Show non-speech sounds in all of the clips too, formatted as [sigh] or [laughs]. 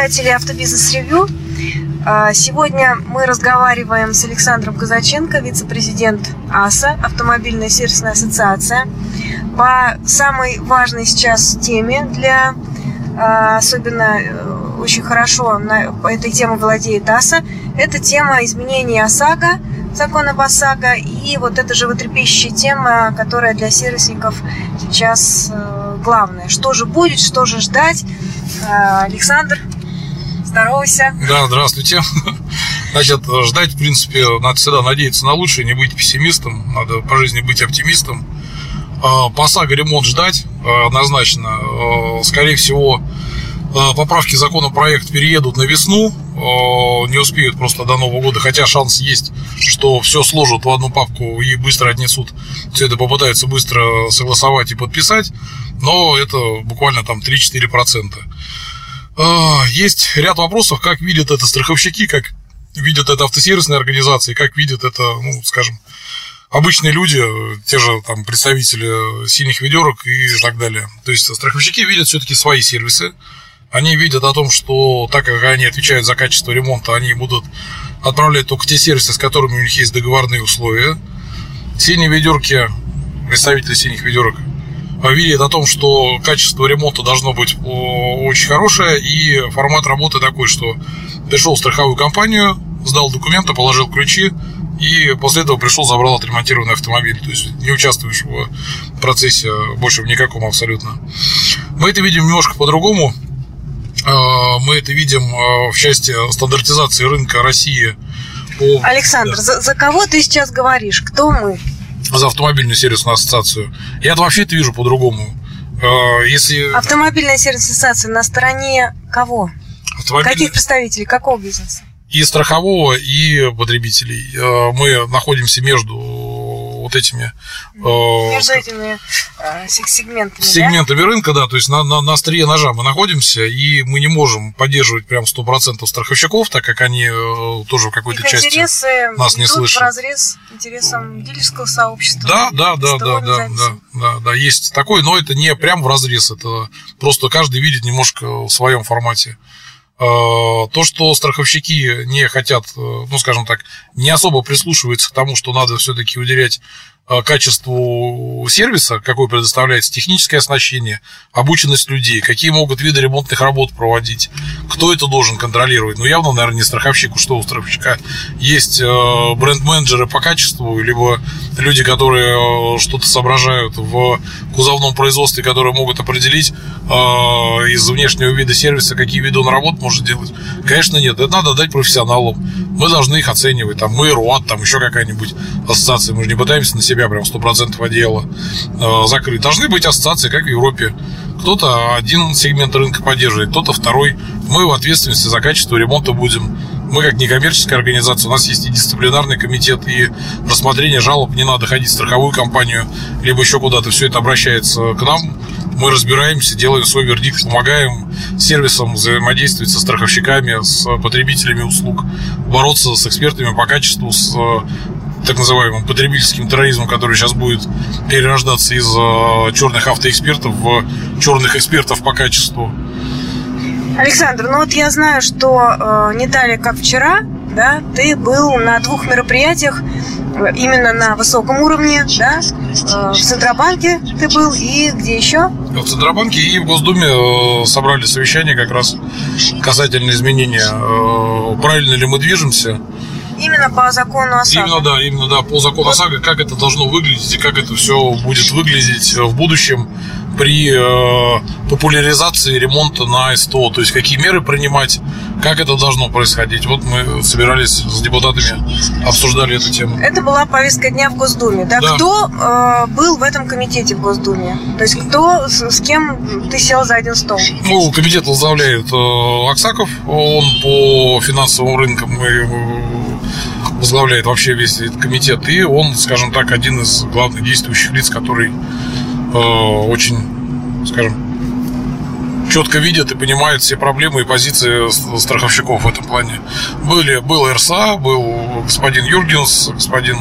читатели Автобизнес-ревью. А, сегодня мы разговариваем с Александром Казаченко, вице-президент АСА, Автомобильная сервисная ассоциация, по самой важной сейчас теме для, а, особенно э, очень хорошо на этой теме владеет АСА. Это тема изменения ОСАГО, закона об ОСАГО, и вот эта животрепещущая тема, которая для сервисников сейчас э, главная. Что же будет, что же ждать? А, Александр, здоровайся. Да, здравствуйте. [laughs] Значит, ждать, в принципе, надо всегда надеяться на лучшее, не быть пессимистом, надо по жизни быть оптимистом. А, по ремонт ждать а, однозначно. Скорее всего, поправки законопроект переедут на весну, не успеют просто до Нового года, хотя шанс есть, что все сложат в одну папку и быстро отнесут, все это попытаются быстро согласовать и подписать, но это буквально там 3-4%. А, есть ряд вопросов, как видят это страховщики, как видят это автосервисные организации, как видят это, ну, скажем, обычные люди, те же там представители синих ведерок и так далее. То есть страховщики видят все-таки свои сервисы, они видят о том, что так как они отвечают за качество ремонта, они будут отправлять только те сервисы, с которыми у них есть договорные условия. Синие ведерки, представители синих ведерок, видят о том, что качество ремонта должно быть очень хорошее, и формат работы такой, что пришел в страховую компанию, сдал документы, положил ключи, и после этого пришел, забрал отремонтированный автомобиль. То есть не участвуешь в процессе больше в никаком абсолютно. Мы это видим немножко по-другому. А, мы это видим а, в части стандартизации рынка России. По... Александр, да. за, за кого ты сейчас говоришь? Кто мы? За автомобильную сервисную ассоциацию. Я вообще это вижу по-другому. А, если... Автомобильная сервисная ассоциация на стороне кого? Автомобиль... Каких представителей? Какого бизнеса? И страхового, и потребителей. Мы находимся между вот этими... Э, Между этими э, сегментами, Сегментами да? рынка, да, то есть на, на, на острие ножа мы находимся, и мы не можем поддерживать прям 100% страховщиков, так как они э, тоже в какой-то части интересы нас не слышат. в разрез интересам дилерского сообщества. Да, да, да, да, да, да, да, да, есть такой, но это не прям в разрез, это просто каждый видит немножко в своем формате. То, что страховщики не хотят, ну, скажем так, не особо прислушиваются к тому, что надо все-таки уделять Э, качеству сервиса, какой предоставляется техническое оснащение, обученность людей, какие могут виды ремонтных работ проводить, кто это должен контролировать. Ну, явно, наверное, не страховщик, что у страховщика есть э, бренд-менеджеры по качеству, либо люди, которые э, что-то соображают в кузовном производстве, которые могут определить из внешнего вида сервиса, какие виды он работ может делать. Конечно, нет, это надо дать профессионалам. Мы должны их оценивать. Там мы, РУАТ, там еще какая-нибудь ассоциация. Мы же не пытаемся на себя себя прям 100% одеяла э, закрыть. Должны быть ассоциации, как в Европе. Кто-то один сегмент рынка поддерживает, кто-то второй. Мы в ответственности за качество ремонта будем. Мы как некоммерческая организация, у нас есть и дисциплинарный комитет, и рассмотрение жалоб не надо ходить в страховую компанию, либо еще куда-то. Все это обращается к нам. Мы разбираемся, делаем свой вердикт, помогаем сервисам взаимодействовать со страховщиками, с потребителями услуг, бороться с экспертами по качеству, с так называемым потребительским терроризмом, который сейчас будет перерождаться из э, черных автоэкспертов в черных экспертов по качеству. Александр, ну вот я знаю, что э, не далее, как вчера, да, ты был на двух мероприятиях э, именно на высоком уровне, да, э, в Центробанке ты был и где еще? В Центробанке и в Госдуме собрали совещание как раз касательно изменения, правильно ли мы движемся, Именно по закону ОСАГО. Именно, да, именно, да, по закону ОСАГО, как это должно выглядеть и как это все будет выглядеть в будущем при э, популяризации ремонта на СТО, то есть какие меры принимать, как это должно происходить. Вот мы собирались с депутатами, обсуждали эту тему. Это была повестка дня в Госдуме. Да? Да. Кто э, был в этом комитете в Госдуме? То есть кто, с, с кем ты сел за один стол? Ну, комитет возглавляет э, Аксаков, он по финансовым рынкам и возглавляет вообще весь этот комитет, и он, скажем так, один из главных действующих лиц, который э, очень, скажем, четко видит и понимает все проблемы и позиции страховщиков в этом плане. Были, был РСА, был господин Юргенс, господин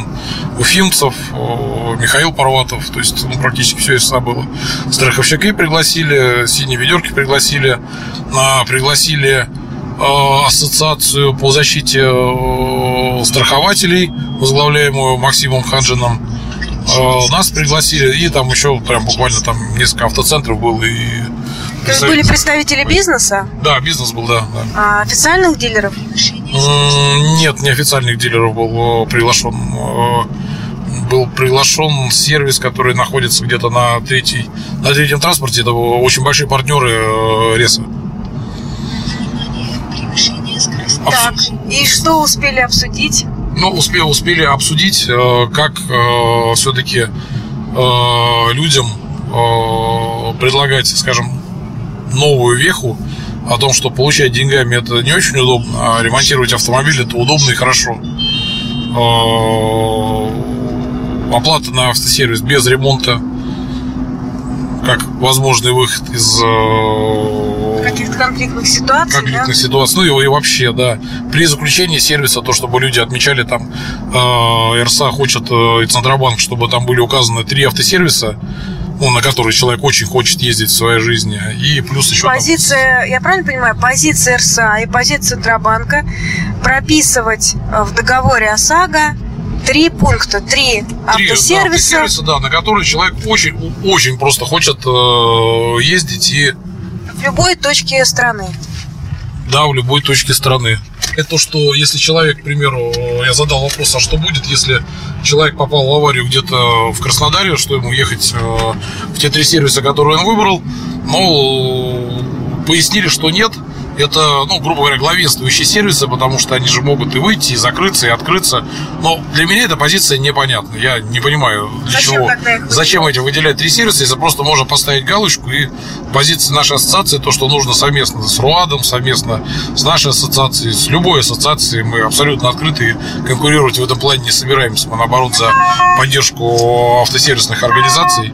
Уфимцев, э, Михаил Парватов, то есть ну, практически все РСА было. Страховщики пригласили, синие ведерки пригласили, пригласили ассоциацию по защите страхователей, возглавляемую Максимом Ханжином. Нас пригласили, и там еще прям буквально там несколько автоцентров было, и то есть были представители бизнеса? Да, бизнес был, да. да. А официальных дилеров? Нет, неофициальных дилеров был приглашен. Был приглашен сервис, который находится где-то на, третий, на третьем транспорте. Это очень большие партнеры э, Реса. Так, и что успели обсудить? Ну, успели, успели обсудить, э, как э, все-таки людям предлагать, скажем, новую веху о том, что получать деньгами это не очень удобно, а ремонтировать автомобиль это удобно и хорошо. Оплата на автосервис без ремонта как возможный выход из э, конфликтных ситуаций. Конфликтных да? ситуаций. Ну и, и вообще, да. При заключении сервиса, то, чтобы люди отмечали там, э, РСА хочет э, и Центробанк, чтобы там были указаны три автосервиса, ну, на который человек очень хочет ездить в своей жизни. И плюс еще... Позиция, там... я правильно понимаю, позиция РСА и позиция Центробанка прописывать э, в договоре ОСАГО три пункта, три, три автосервиса. Да, автосервиса, да, на которые человек очень, очень просто хочет э, ездить и... В любой точке страны. Да, в любой точке страны. Это то, что если человек, к примеру, я задал вопрос, а что будет, если человек попал в аварию где-то в Краснодаре, что ему ехать э, в те три сервиса, которые он выбрал, ну, пояснили, что нет, это, ну, грубо говоря, главенствующие сервисы, потому что они же могут и выйти, и закрыться, и открыться. Но для меня эта позиция непонятна. Я не понимаю, для зачем чего. Зачем эти выделять три сервиса, если просто можно поставить галочку и позиция нашей ассоциации, то, что нужно совместно с РУАДом, совместно с нашей ассоциацией, с любой ассоциацией, мы абсолютно открыты и конкурировать в этом плане не собираемся. Мы, наоборот, за поддержку автосервисных организаций.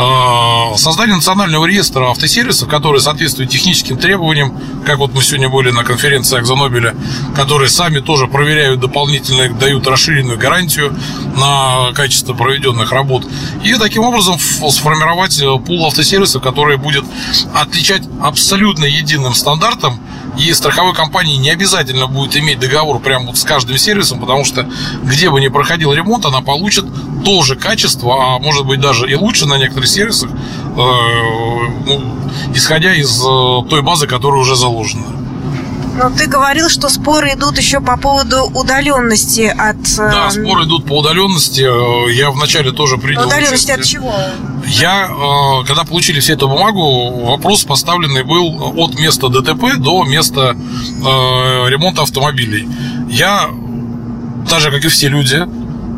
А, создание национального реестра автосервисов, который соответствует техническим требованиям, как вот мы сегодня были на конференции Акзонобеля, которые сами тоже проверяют дополнительно, дают расширенную гарантию на качество проведенных работ. И таким образом сформировать э, пул автосервисов, который будет отличать абсолютно единым стандартом и страховой компании не обязательно будет иметь договор прямо вот с каждым сервисом, потому что где бы ни проходил ремонт, она получит то же качество, а может быть даже и лучше на некоторых сервисах, э, ну, исходя из э, той базы, которая уже заложена. Но ты говорил, что споры идут еще по поводу удаленности от... Э, да, споры идут по удаленности. Я вначале тоже принял Удаленности от чего? Я, когда получили всю эту бумагу, вопрос поставленный был от места ДТП до места ремонта автомобилей. Я, так же, как и все люди,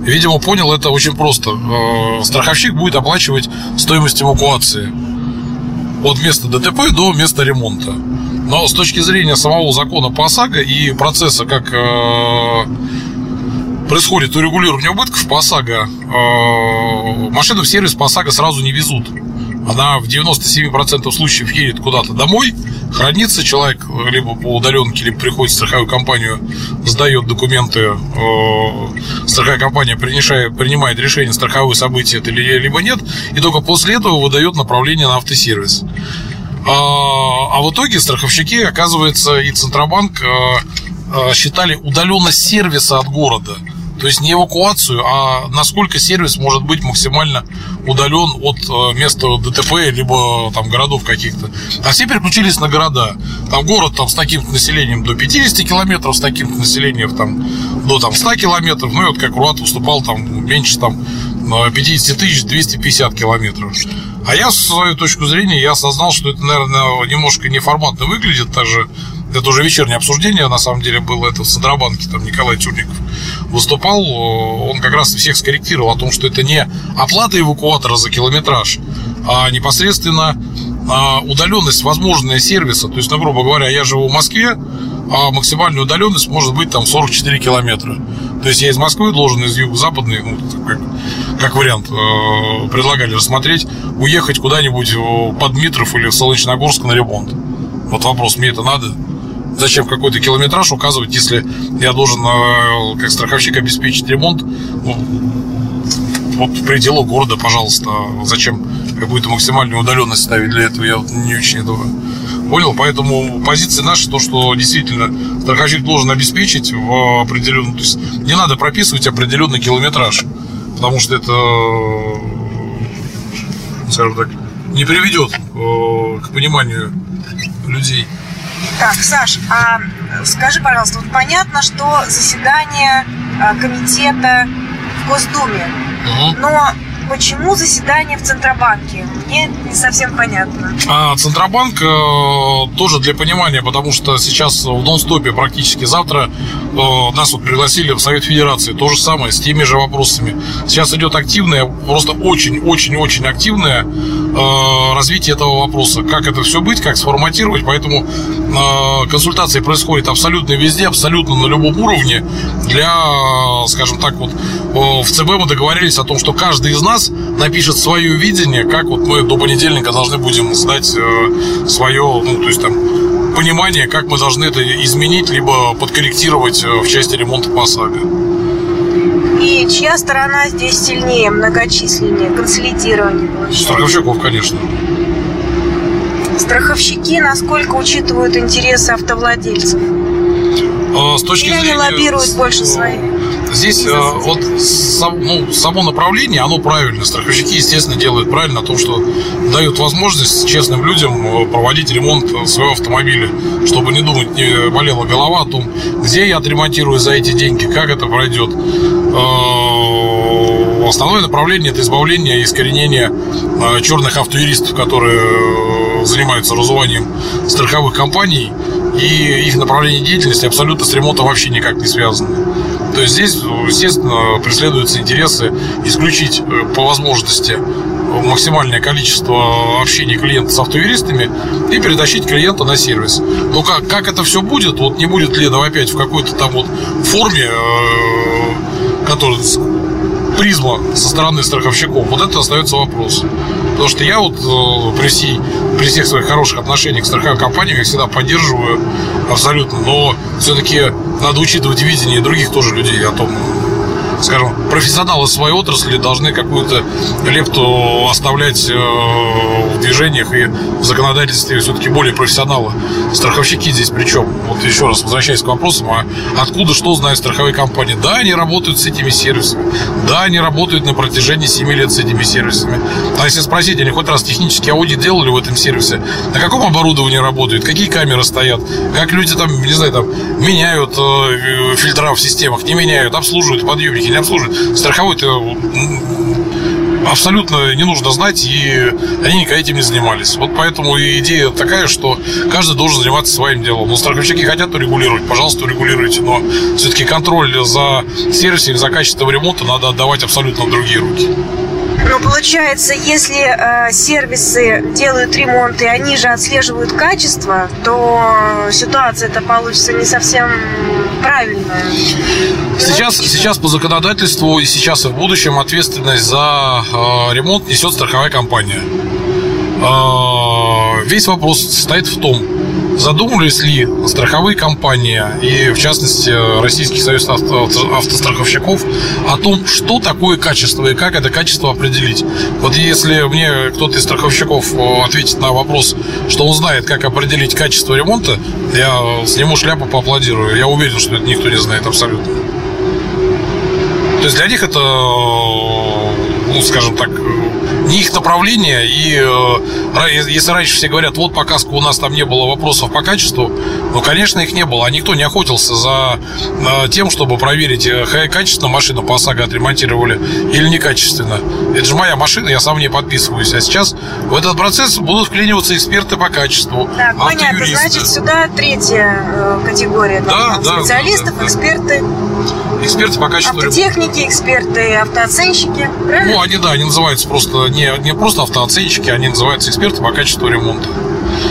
видимо, понял это очень просто. Страховщик будет оплачивать стоимость эвакуации от места ДТП до места ремонта. Но с точки зрения самого закона по ОСАГО и процесса, как э, происходит урегулирование убытков по ОСАГО, э, машину в сервис по ОСАГО сразу не везут. Она в 97% случаев едет куда-то домой, хранится, человек либо по удаленке, либо приходит в страховую компанию, сдает документы, э, страховая компания принимает, решение, страховое событие это либо нет, и только после этого выдает направление на автосервис. А, а в итоге страховщики, оказывается, и Центробанк а, а, считали удаленность сервиса от города. То есть не эвакуацию, а насколько сервис может быть максимально удален от места ДТП, либо там городов каких-то. А все переключились на города. Там город там, с таким населением до 50 километров, с таким населением там, до там, 100 километров. Ну и вот как Руат выступал там меньше там 50 тысяч 250 километров. А я, с свою точку зрения, я осознал, что это, наверное, немножко неформатно выглядит. Также это уже вечернее обсуждение, на самом деле, было это в Центробанке, там Николай Тюрников выступал, он как раз всех скорректировал о том, что это не оплата эвакуатора за километраж, а непосредственно а, удаленность возможная сервиса. То есть, ну, грубо говоря, я живу в Москве, а максимальная удаленность может быть там 44 километра. То есть я из Москвы должен из юго-западной, ну, как, как вариант, э, предлагали рассмотреть, уехать куда-нибудь под Дмитров или в Солнечногорск на ремонт. Вот вопрос, мне это надо? Зачем какой-то километраж указывать, если я должен, э, как страховщик, обеспечить ремонт ну, вот в пределах города, пожалуйста. Зачем какую-то максимальную удаленность ставить для этого? Я не очень этого Понял? Поэтому позиция наша, то, что действительно страховщик должен обеспечить в определенном... То есть не надо прописывать определенный километраж, потому что это, скажем так, не приведет э, к пониманию людей. Так, Саш, а скажи, пожалуйста, вот понятно, что заседание а, комитета в Госдуме, угу. но почему заседание в Центробанке? Мне не совсем понятно. А, Центробанк э, тоже для понимания, потому что сейчас в нон-стопе практически завтра э, нас вот пригласили в Совет Федерации. То же самое, с теми же вопросами. Сейчас идет активное, просто очень-очень-очень активное э, развитие этого вопроса. Как это все быть, как сформатировать. Поэтому э, консультации происходят абсолютно везде, абсолютно на любом уровне. Для, скажем так, вот э, в ЦБ мы договорились о том, что каждый из нас нас напишет свое видение, как вот мы до понедельника должны будем сдать э, свое, ну, то есть там понимание, как мы должны это изменить, либо подкорректировать э, в части ремонта по ОСАГО. И чья сторона здесь сильнее, многочисленнее, консолидирование Страховщиков, конечно. Страховщики насколько учитывают интересы автовладельцев? А, с точки Или зрения... они лоббируют больше свои? Здесь э, вот сам, ну, само направление, оно правильно. Страховщики, естественно, делают правильно о том, что дают возможность честным людям э, проводить ремонт своего автомобиля, чтобы не думать, не болела голова о том, где я отремонтирую за эти деньги, как это пройдет. Э, основное направление – это избавление и искоренение черных автоюристов, которые занимаются разуванием страховых компаний, и их направление деятельности абсолютно с ремонтом вообще никак не связаны. То есть здесь, естественно, преследуются интересы исключить э, по возможности максимальное количество общения клиента с автоюристами и перетащить клиента на сервис. Но как, как это все будет, вот не будет ли это опять в какой-то там вот форме, э, который призма со стороны страховщиков, вот это остается вопрос. Потому что я вот э, при, всей, при всех своих хороших отношениях к страховой компании я всегда поддерживаю абсолютно, но все-таки надо учитывать видение других тоже людей о том, скажем, профессионалы своей отрасли должны какую-то лепту оставлять э, в движениях и в законодательстве все-таки более профессионалы. Страховщики здесь причем? Вот еще раз возвращаясь к вопросам, а откуда что знают страховые компании? Да, они работают с этими сервисами. Да, они работают на протяжении 7 лет с этими сервисами. А если спросить, они хоть раз технический аудит делали в этом сервисе? На каком оборудовании работают? Какие камеры стоят? Как люди там, не знаю, там меняют э, фильтра в системах, не меняют, обслуживают подъемники, не обслуживают. Страховой-то абсолютно не нужно знать, и они никогда этим не занимались. Вот поэтому идея такая, что каждый должен заниматься своим делом. Но страховщики хотят урегулировать, пожалуйста, урегулируйте, но все-таки контроль за сервисом, за качеством ремонта надо отдавать абсолютно в другие руки. Ну, получается, если э, сервисы делают ремонт и они же отслеживают качество, то ситуация это получится не совсем правильная. Сейчас, сейчас по законодательству и сейчас и в будущем ответственность за э, ремонт несет страховая компания. Э, весь вопрос состоит в том, задумывались ли страховые компании и, в частности, Российский союз автостраховщиков о том, что такое качество и как это качество определить. Вот если мне кто-то из страховщиков э, ответит на вопрос, что он знает, как определить качество ремонта, я сниму шляпу, поаплодирую. Я уверен, что это никто не знает абсолютно. То есть для них это, ну, скажем так, не их направление. И э, если раньше все говорят, вот пока у нас там не было вопросов по качеству, ну, конечно, их не было. А никто не охотился за э, тем, чтобы проверить, э, качественно машину по ОСАГО отремонтировали или некачественно. Это же моя машина, я сам не подписываюсь. А сейчас в этот процесс будут вклиниваться эксперты по качеству. Так, понятно. Значит, сюда третья категория. Да, да, специалистов, да, да, эксперты. Эксперты по качеству. Автотехники, эксперты, автооценщики. Правильно? Ну, они, да, они называются просто не, не просто автооценщики, они называются эксперты по качеству ремонта.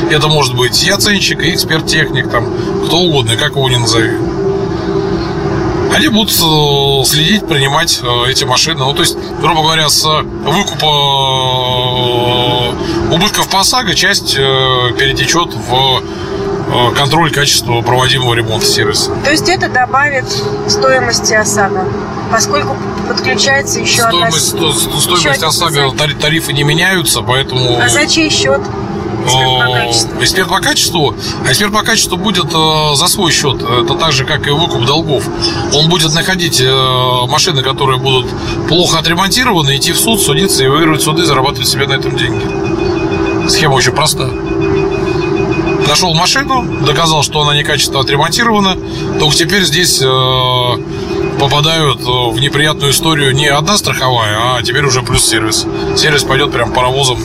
Это может быть и оценщик, и эксперт-техник, там, кто угодно, как его не назови. Они будут э, следить, принимать э, эти машины. Ну, то есть, грубо говоря, с выкупа э, убытков по ОСАГО часть перетечет в контроль качества проводимого ремонта сервиса. То есть это добавит стоимости ОСАГО, поскольку подключается еще стоимость, одна... Стоимость еще ОСАГО, тарифы не меняются, поэтому... А за чей счет? Эксперт по качеству. А эксперт по качеству будет э, за свой счет. Это так же, как и выкуп долгов. Он будет находить э, машины, которые будут плохо отремонтированы, идти в суд, судиться и выигрывать суды, зарабатывать себе на этом деньги. Схема очень проста. Нашел машину, доказал, что она некачественно отремонтирована, только теперь здесь э, попадают в неприятную историю не одна страховая, а теперь уже плюс сервис. Сервис пойдет прям паровозом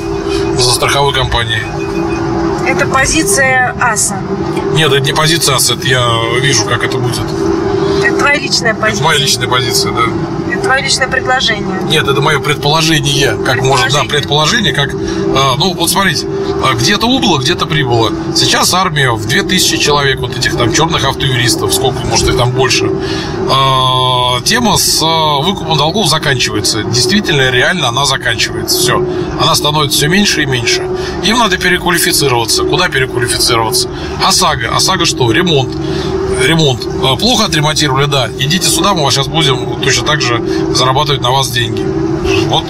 за страховой компанией. Это позиция АСА? Нет, это не позиция АСА, это я вижу, как это будет. Это твоя личная позиция? Это моя личная позиция, да твое личное предложение. Нет, это мое предположение. Как может, да, предположение, как. А, ну, вот смотрите, где-то убыло, где-то прибыло. Сейчас армия в 2000 человек, вот этих там черных автоюристов, сколько, может, их там больше. А, тема с а, выкупом долгов заканчивается. Действительно, реально она заканчивается. Все. Она становится все меньше и меньше. Им надо переквалифицироваться. Куда переквалифицироваться? ОСАГО. ОСАГО что? Ремонт ремонт. А, плохо отремонтировали, да. Идите сюда, мы сейчас будем точно так же зарабатывать на вас деньги. Вот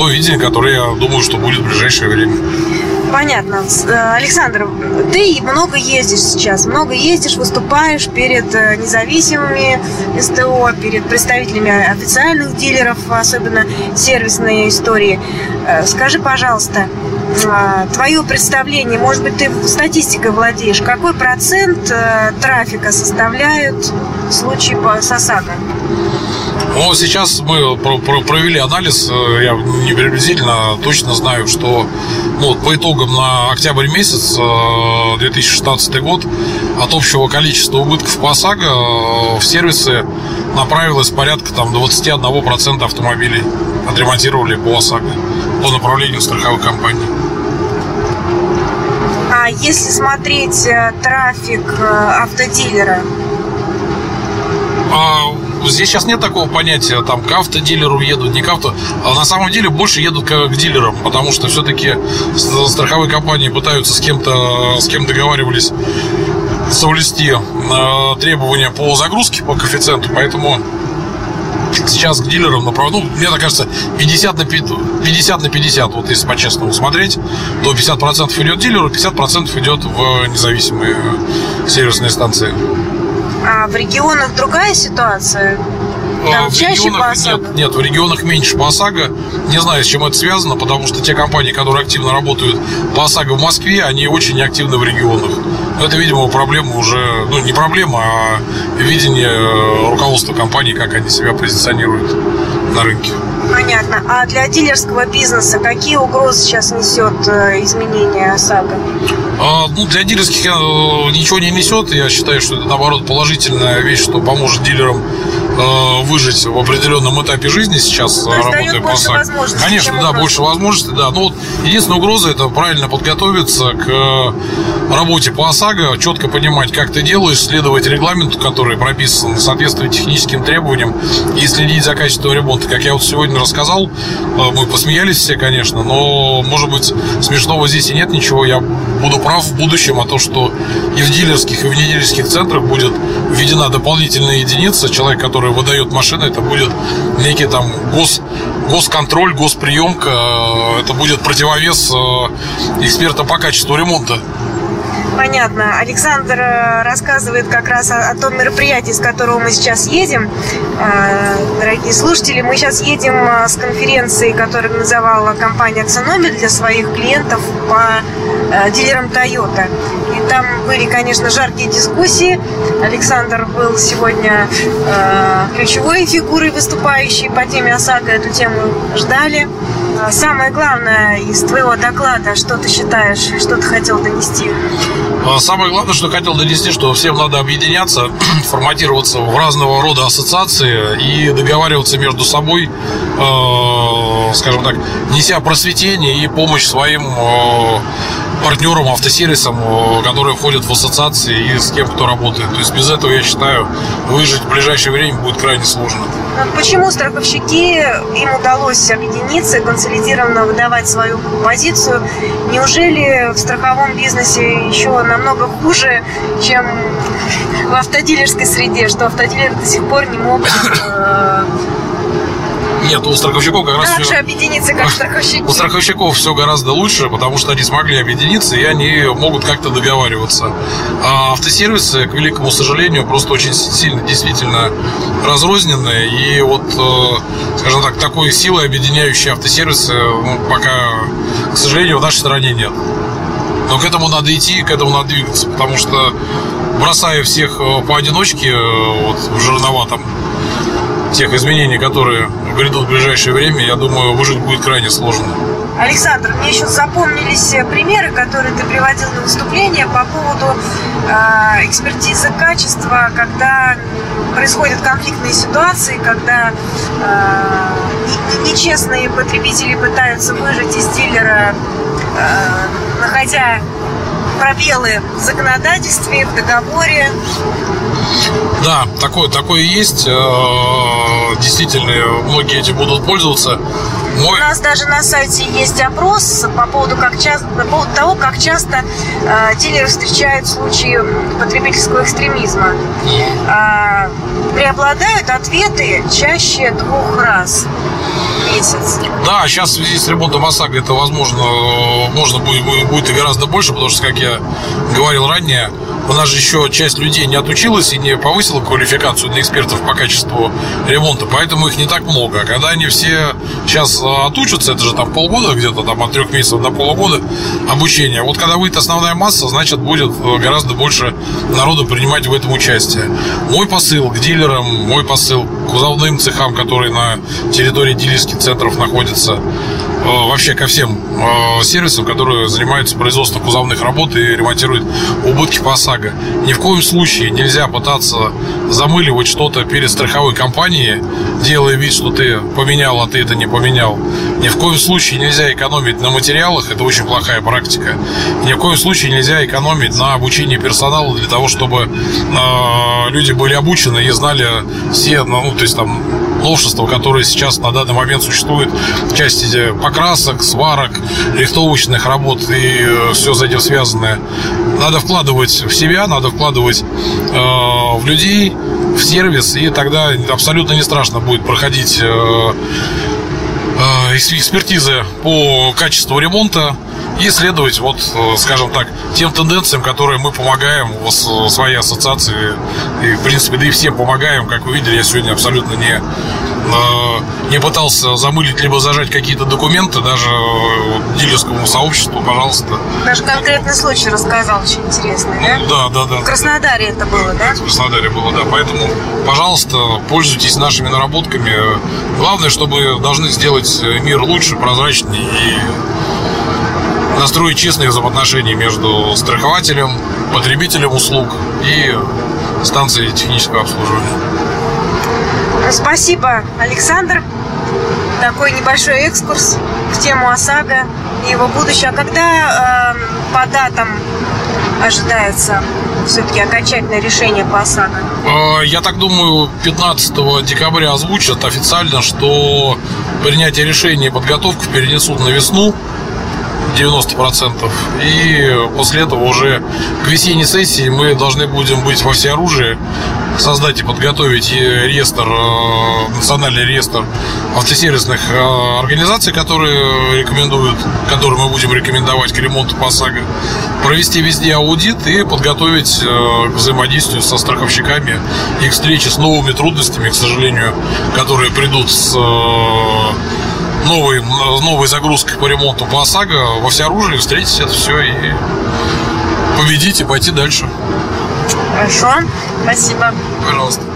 то видение, которое я думаю, что будет в ближайшее время. Понятно. Э, Александр, ты много ездишь сейчас, много ездишь, выступаешь перед э, независимыми СТО, перед представителями официальных дилеров, особенно сервисные истории. Э, скажи, пожалуйста, твое представление, может быть, ты статистикой владеешь, какой процент трафика составляют случаи с ОСАГО? Ну, сейчас мы провели анализ, э, я не приблизительно точно знаю, что ну, по итогам на октябрь месяц 2016 э, год от общего количества убытков по ОСАГО э, в сервисы направилось порядка там, 21% автомобилей отремонтировали по ОСАГО по направлению страховых компаний. А если смотреть трафик автодилера? А, здесь сейчас нет такого понятия, там, к автодилеру едут, не к авто. А на самом деле больше едут к, к дилерам, потому что все-таки страховые компании пытаются с кем-то, с кем договаривались соблюсти э, требования по загрузке, по коэффициенту, поэтому сейчас к дилерам направлено, ну, мне так кажется, 50 на 50, на 50 вот если по-честному смотреть, то 50% идет дилеру, 50% идет в независимые сервисные станции. А в регионах другая ситуация? Там в чаще регионах, по ОСАГО? Нет, нет, в регионах меньше по ОСАГО. Не знаю, с чем это связано, потому что те компании, которые активно работают по ОСАГО в Москве, они очень неактивны в регионах. Это, видимо, проблема уже, ну, не проблема, а видение э, руководства компании, как они себя позиционируют на рынке. Понятно. А для дилерского бизнеса какие угрозы сейчас несет э, изменение ОСАГО? А, ну, для дилерских э, ничего не несет. Я считаю, что это, наоборот, положительная вещь, что поможет дилерам э, выжить в определенном этапе жизни сейчас, То работая по ОСАГО. Конечно, да, больше возможностей, да. Но вот единственная угроза – это правильно подготовиться к работе по ОСАГО, четко понимать, как ты делаешь, следовать регламенту, который прописан, соответствовать техническим требованиям и следить за качеством ремонта. Как я вот сегодня рассказал, э, мы посмеялись все, конечно, но, может быть, смешного здесь и нет ничего. Я буду прав в будущем, а то, что и в дилерских, и в недилерских центрах будет введена дополнительная единица, человек, который выдает машины, это будет некий там гос, госконтроль, госприемка, э, это будет противовес эксперта по качеству ремонта. Понятно. Александр э, рассказывает как раз о, о том мероприятии, с которого мы сейчас едем. Э, дорогие слушатели, мы сейчас едем э, с конференции, которую организовала компания «Аксономель» для своих клиентов по дилерам Toyota. И там были, конечно, жаркие дискуссии. Александр был сегодня ключевой фигурой, выступающей по теме ОСАГО. Эту тему ждали. Самое главное из твоего доклада, что ты считаешь, что ты хотел донести? А самое главное, что хотел донести, что всем надо объединяться, [clears throat] форматироваться в разного рода ассоциации и договариваться между собой, э, скажем так, неся просветение и помощь своим э, партнерам, автосервисам, э, которые входят в ассоциации и с кем кто работает. То есть без этого, я считаю, выжить в ближайшее время будет крайне сложно. Почему страховщики, им удалось объединиться, консолидированно выдавать свою позицию? Неужели в страховом бизнесе еще намного хуже, чем в автодилерской среде, что автодилеры до сих пор не могут э, Нет, у страховщиков как раз... Как же объединиться как страховщики? У страховщиков все гораздо лучше, потому что они смогли объединиться, и они могут как-то договариваться. А автосервисы, к великому сожалению, просто очень сильно действительно разрозненные, и вот, э, скажем так, такой силы, объединяющей автосервисы, ну, пока, к сожалению, в нашей стране нет. Но к этому надо идти, к этому надо двигаться, потому что бросая всех э, поодиночке, э, вот в жирноватом, тех изменений, которые грядут в ближайшее время, я думаю, выжить будет крайне сложно. Александр, мне еще запомнились примеры, которые ты приводил на выступление по поводу э, экспертизы качества, когда происходят конфликтные ситуации, когда э, нечестные потребители пытаются выжать из дилера, э, находя пробелы в законодательстве, в договоре. Да, такое, такое есть. Э, действительно, многие этим будут пользоваться. Мой... У нас даже на сайте есть опрос по поводу, как часто, по поводу того, как часто э, дилеры встречают случаи потребительского экстремизма. Э, преобладают ответы чаще двух раз месяц. Да, сейчас в связи с ремонтом ОСАГО это возможно, можно будет, будет и гораздо больше, потому что, как я говорил ранее, у нас же еще часть людей не отучилась и не повысила квалификацию для экспертов по качеству ремонта, поэтому их не так много. А когда они все сейчас а, отучатся, это же там полгода, где-то там от трех месяцев до полугода обучения. Вот когда выйдет основная масса, значит будет э, гораздо больше народу принимать в этом участие. Мой посыл к дилерам, мой посыл к кузовным цехам, которые на территории дилерских центров находятся, э, вообще ко всем э, сервисам, которые занимаются производством кузовных работ и ремонтируют убытки по ОСАГО. Ни в коем случае нельзя пытаться замыливать что-то перед страховой компанией, делая вид, что ты поменял, а ты это не поменял. Ни в коем случае нельзя экономить на материалах, это очень плохая практика. Ни в коем случае нельзя экономить на обучении персонала для того, чтобы э, люди были обучены и знали все, ну, то есть там новшества, которые сейчас на данный момент существуют в части покрасок, сварок, рихтовочных работ и э, все с этим связанное. Надо вкладывать в себя, надо вкладывать э, в людей, в сервис, и тогда абсолютно не страшно будет проходить э, э, экспертизы по качеству ремонта, и следовать, вот, э, скажем так, тем тенденциям, которые мы помогаем в своей ассоциации. И, в принципе, да и всем помогаем. Как вы видели, я сегодня абсолютно не, э, не пытался замылить либо зажать какие-то документы, даже дилерскому сообществу, пожалуйста. Даже конкретный случай рассказал, очень интересный, да? Да, да, да. В Краснодаре это было, да? В Краснодаре было, да. Поэтому, пожалуйста, пользуйтесь нашими наработками. Главное, чтобы должны сделать мир лучше, прозрачнее и настроить честные взаимоотношения между страхователем, потребителем услуг и станцией технического обслуживания. Спасибо, Александр. Такой небольшой экскурс в тему ОСАГО и его будущее. А когда э, по датам ожидается все-таки окончательное решение по ОСАГО? А, я так думаю, 15 декабря озвучат официально, что принятие решения и подготовку перенесут на весну. 90%. И после этого уже к весенней сессии мы должны будем быть во всеоружии, создать и подготовить реестр, э, национальный реестр автосервисных э, организаций, которые рекомендуют, которые мы будем рекомендовать к ремонту ПОСАГО, провести везде аудит и подготовить э, к взаимодействию со страховщиками и к встрече с новыми трудностями, к сожалению, которые придут с новой, новой загрузкой по ремонту по ОСАГО во всеоружии, встретить это все и победить и пойти дальше. Хорошо, спасибо. Пожалуйста.